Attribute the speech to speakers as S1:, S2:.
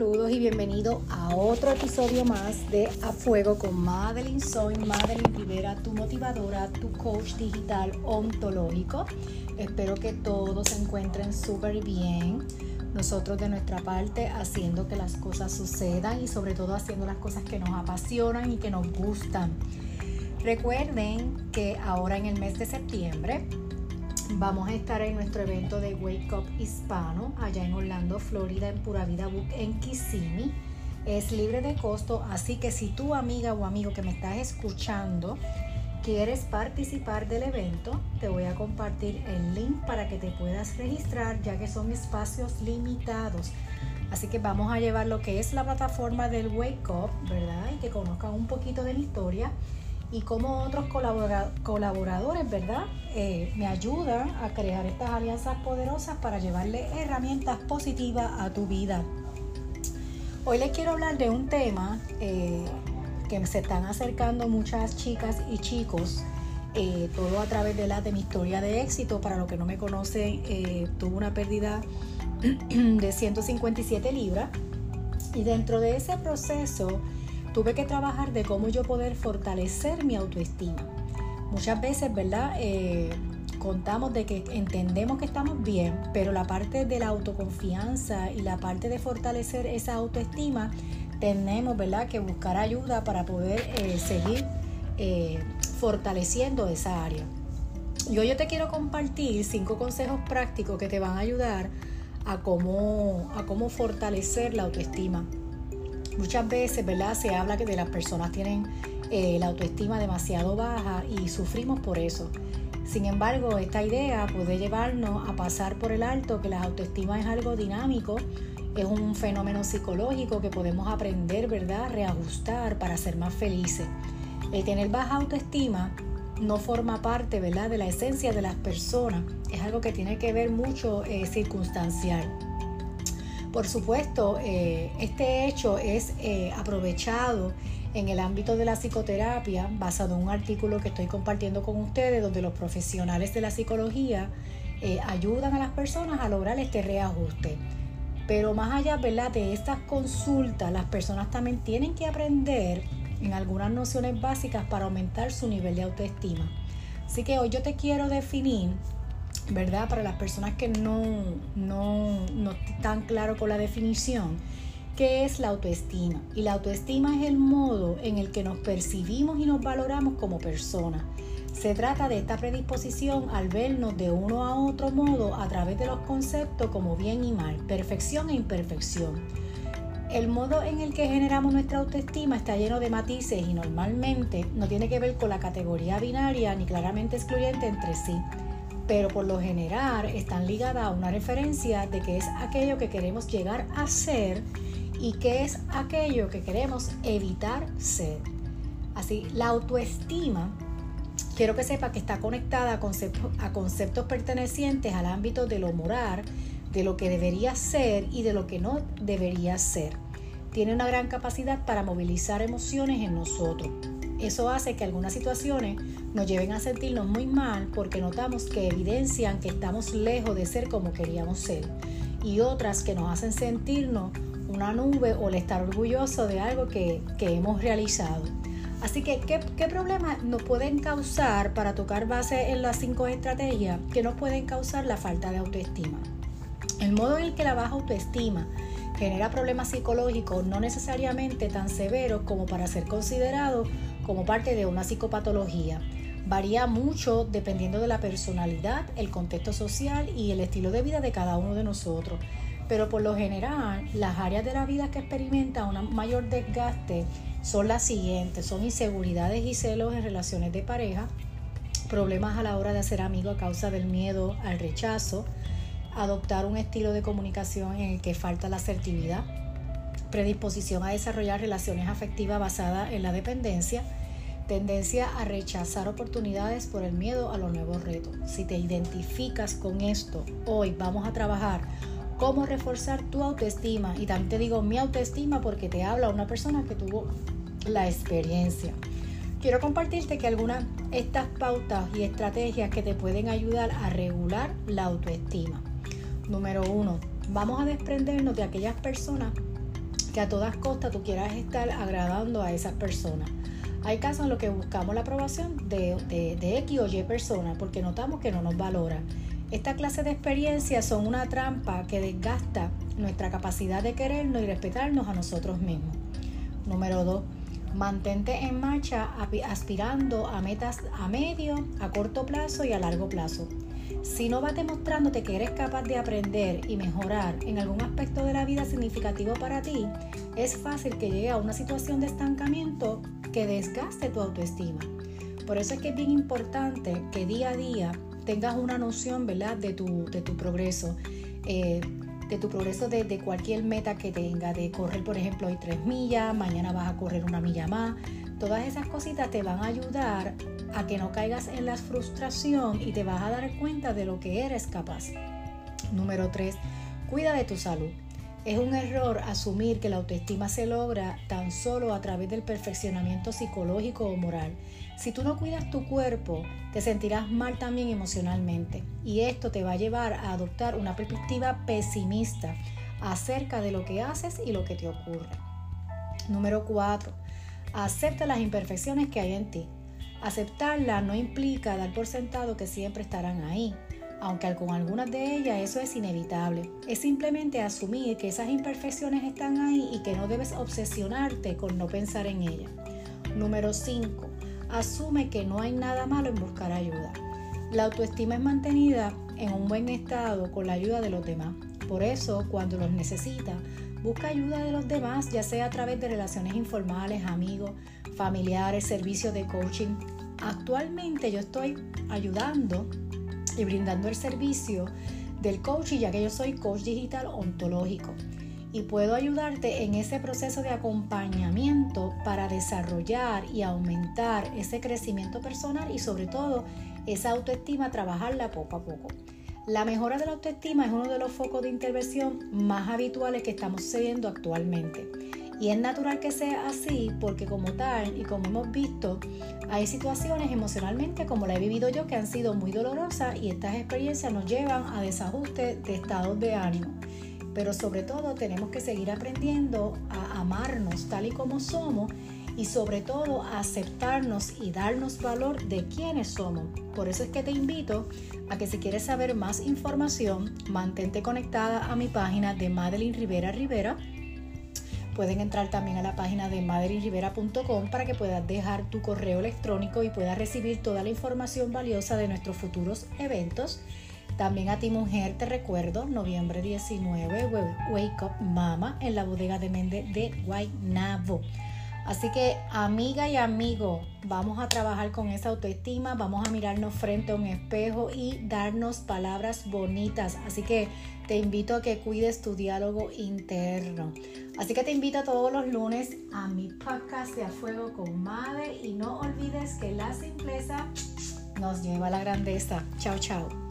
S1: Saludos y bienvenido a otro episodio más de A Fuego con Madeline. Soy Madeline Rivera, tu motivadora, tu coach digital ontológico. Espero que todos se encuentren súper bien. Nosotros de nuestra parte haciendo que las cosas sucedan y sobre todo haciendo las cosas que nos apasionan y que nos gustan. Recuerden que ahora en el mes de septiembre Vamos a estar en nuestro evento de Wake Up Hispano allá en Orlando, Florida, en Pura Vida Book en Kissimmee. Es libre de costo, así que si tu amiga o amigo que me estás escuchando quieres participar del evento, te voy a compartir el link para que te puedas registrar, ya que son espacios limitados. Así que vamos a llevar lo que es la plataforma del Wake Up, ¿verdad? Y que conozcan un poquito de la historia y cómo otros colaboradores, ¿verdad? Eh, me ayudan a crear estas alianzas poderosas para llevarle herramientas positivas a tu vida. Hoy les quiero hablar de un tema eh, que se están acercando muchas chicas y chicos, eh, todo a través de la de mi historia de éxito. Para los que no me conocen, tuve una pérdida de 157 libras y dentro de ese proceso tuve que trabajar de cómo yo poder fortalecer mi autoestima. Muchas veces, ¿verdad? Eh, contamos de que entendemos que estamos bien, pero la parte de la autoconfianza y la parte de fortalecer esa autoestima, tenemos, ¿verdad?, que buscar ayuda para poder eh, seguir eh, fortaleciendo esa área. Y hoy yo te quiero compartir cinco consejos prácticos que te van a ayudar a cómo, a cómo fortalecer la autoestima. Muchas veces, ¿verdad? Se habla que de las personas tienen eh, la autoestima demasiado baja y sufrimos por eso. Sin embargo, esta idea puede llevarnos a pasar por el alto que la autoestima es algo dinámico, es un fenómeno psicológico que podemos aprender, ¿verdad? Reajustar para ser más felices. El tener baja autoestima no forma parte, ¿verdad? De la esencia de las personas. Es algo que tiene que ver mucho eh, circunstancial. Por supuesto, eh, este hecho es eh, aprovechado en el ámbito de la psicoterapia, basado en un artículo que estoy compartiendo con ustedes, donde los profesionales de la psicología eh, ayudan a las personas a lograr este reajuste. Pero más allá de estas consultas, las personas también tienen que aprender en algunas nociones básicas para aumentar su nivel de autoestima. Así que hoy yo te quiero definir ¿verdad? Para las personas que no, no, no están claro con la definición, ¿qué es la autoestima? Y la autoestima es el modo en el que nos percibimos y nos valoramos como personas. Se trata de esta predisposición al vernos de uno a otro modo a través de los conceptos como bien y mal, perfección e imperfección. El modo en el que generamos nuestra autoestima está lleno de matices y normalmente no tiene que ver con la categoría binaria ni claramente excluyente entre sí pero por lo general están ligadas a una referencia de que es aquello que queremos llegar a ser y que es aquello que queremos evitar ser. Así, la autoestima, quiero que sepa que está conectada a conceptos pertenecientes al ámbito de lo moral, de lo que debería ser y de lo que no debería ser. Tiene una gran capacidad para movilizar emociones en nosotros. Eso hace que algunas situaciones nos lleven a sentirnos muy mal porque notamos que evidencian que estamos lejos de ser como queríamos ser y otras que nos hacen sentirnos una nube o el estar orgulloso de algo que, hemos realizado. Así que, ¿qué, ¿qué, problemas nos pueden causar para tocar base en las cinco estrategias que nos pueden causar la falta de autoestima? El modo en el que la baja autoestima genera problemas psicológicos no necesariamente tan severos como para ser considerados como parte de una psicopatología. Varía mucho dependiendo de la personalidad, el contexto social y el estilo de vida de cada uno de nosotros. Pero por lo general, las áreas de la vida que experimentan un mayor desgaste son las siguientes. Son inseguridades y celos en relaciones de pareja, problemas a la hora de hacer amigos a causa del miedo al rechazo, adoptar un estilo de comunicación en el que falta la asertividad, predisposición a desarrollar relaciones afectivas basadas en la dependencia, tendencia a rechazar oportunidades por el miedo a los nuevos retos. Si te identificas con esto, hoy vamos a trabajar cómo reforzar tu autoestima. Y también te digo mi autoestima porque te habla una persona que tuvo la experiencia. Quiero compartirte que algunas estas pautas y estrategias que te pueden ayudar a regular la autoestima. Número uno, vamos a desprendernos de aquellas personas que a todas costas tú quieras estar agradando a esas personas. Hay casos en los que buscamos la aprobación de, X o Y persona porque notamos que no nos valora. Esta clase de experiencias son una trampa que desgasta nuestra capacidad de querernos y respetarnos a nosotros mismos. Número 2. Mantente en marcha aspirando a metas a medio, a corto plazo y a largo plazo. Si no vas demostrándote que eres capaz de aprender y mejorar en algún aspecto de la vida significativo para ti, es fácil que llegue a una situación de estancamiento que desgaste tu autoestima. Por eso es que es bien importante que día a día tengas una noción ¿verdad? De, tu, de tu progreso. Eh, de tu progreso de, de, cualquier meta que tenga, de correr por ejemplo hoy tres millas, mañana vas a correr una milla más. Todas esas cositas te van a ayudar a que no caigas en la frustración y te vas a dar cuenta de lo que eres capaz. Número 3. Cuida de tu salud. Es un error asumir que la autoestima se logra tan solo a través del perfeccionamiento psicológico o moral. Si tú no cuidas tu cuerpo, te sentirás mal también emocionalmente y esto te va a llevar a adoptar una perspectiva pesimista acerca de lo que haces y lo que te ocurre. Número 4. Acepta las imperfecciones que hay en ti. Aceptarla no implica dar por sentado que siempre estarán ahí, aunque con algunas de ellas eso es inevitable. Es simplemente asumir que esas imperfecciones están ahí y que no debes obsesionarte con no pensar en ellas. Número 5. Asume que no hay nada malo en buscar ayuda. La autoestima es mantenida en un buen estado con la ayuda de los demás. Por eso, cuando los necesita, busca ayuda de los demás, ya sea a través de relaciones informales, amigos, familiares, servicios de coaching. Actualmente yo estoy ayudando y brindando el servicio del coaching ya que yo soy coach digital ontológico y puedo ayudarte en ese proceso de acompañamiento para desarrollar y aumentar ese crecimiento personal y sobre todo esa autoestima, trabajarla poco a poco. La mejora de la autoestima es uno de los focos de intervención más habituales que estamos sucediendo actualmente. Y es natural que sea así porque como tal y como hemos visto, hay situaciones emocionalmente como la he vivido yo que han sido muy dolorosas y estas experiencias nos llevan a desajustes de estados de ánimo. Pero sobre todo tenemos que seguir aprendiendo a amarnos tal y como somos y sobre todo a aceptarnos y darnos valor de quiénes somos. Por eso es que te invito a que si quieres saber más información, mantente conectada a mi página de Madeline Rivera Rivera Pueden entrar también a la página de maderyrivera.com para que puedas dejar tu correo electrónico y puedas recibir toda la información valiosa de nuestros futuros eventos. También a ti mujer te recuerdo, noviembre 19, Wake Up Mama en la bodega de Méndez de Guaynabo. Así que amiga y amigo, vamos a trabajar con esa autoestima, vamos a mirarnos frente a un espejo y darnos palabras bonitas. Así que te invito a que cuides tu diálogo interno. Así que te invito todos los lunes a mi podcast de A Fuego con Madre y no olvides que la simpleza nos lleva a la grandeza. Chao, chao.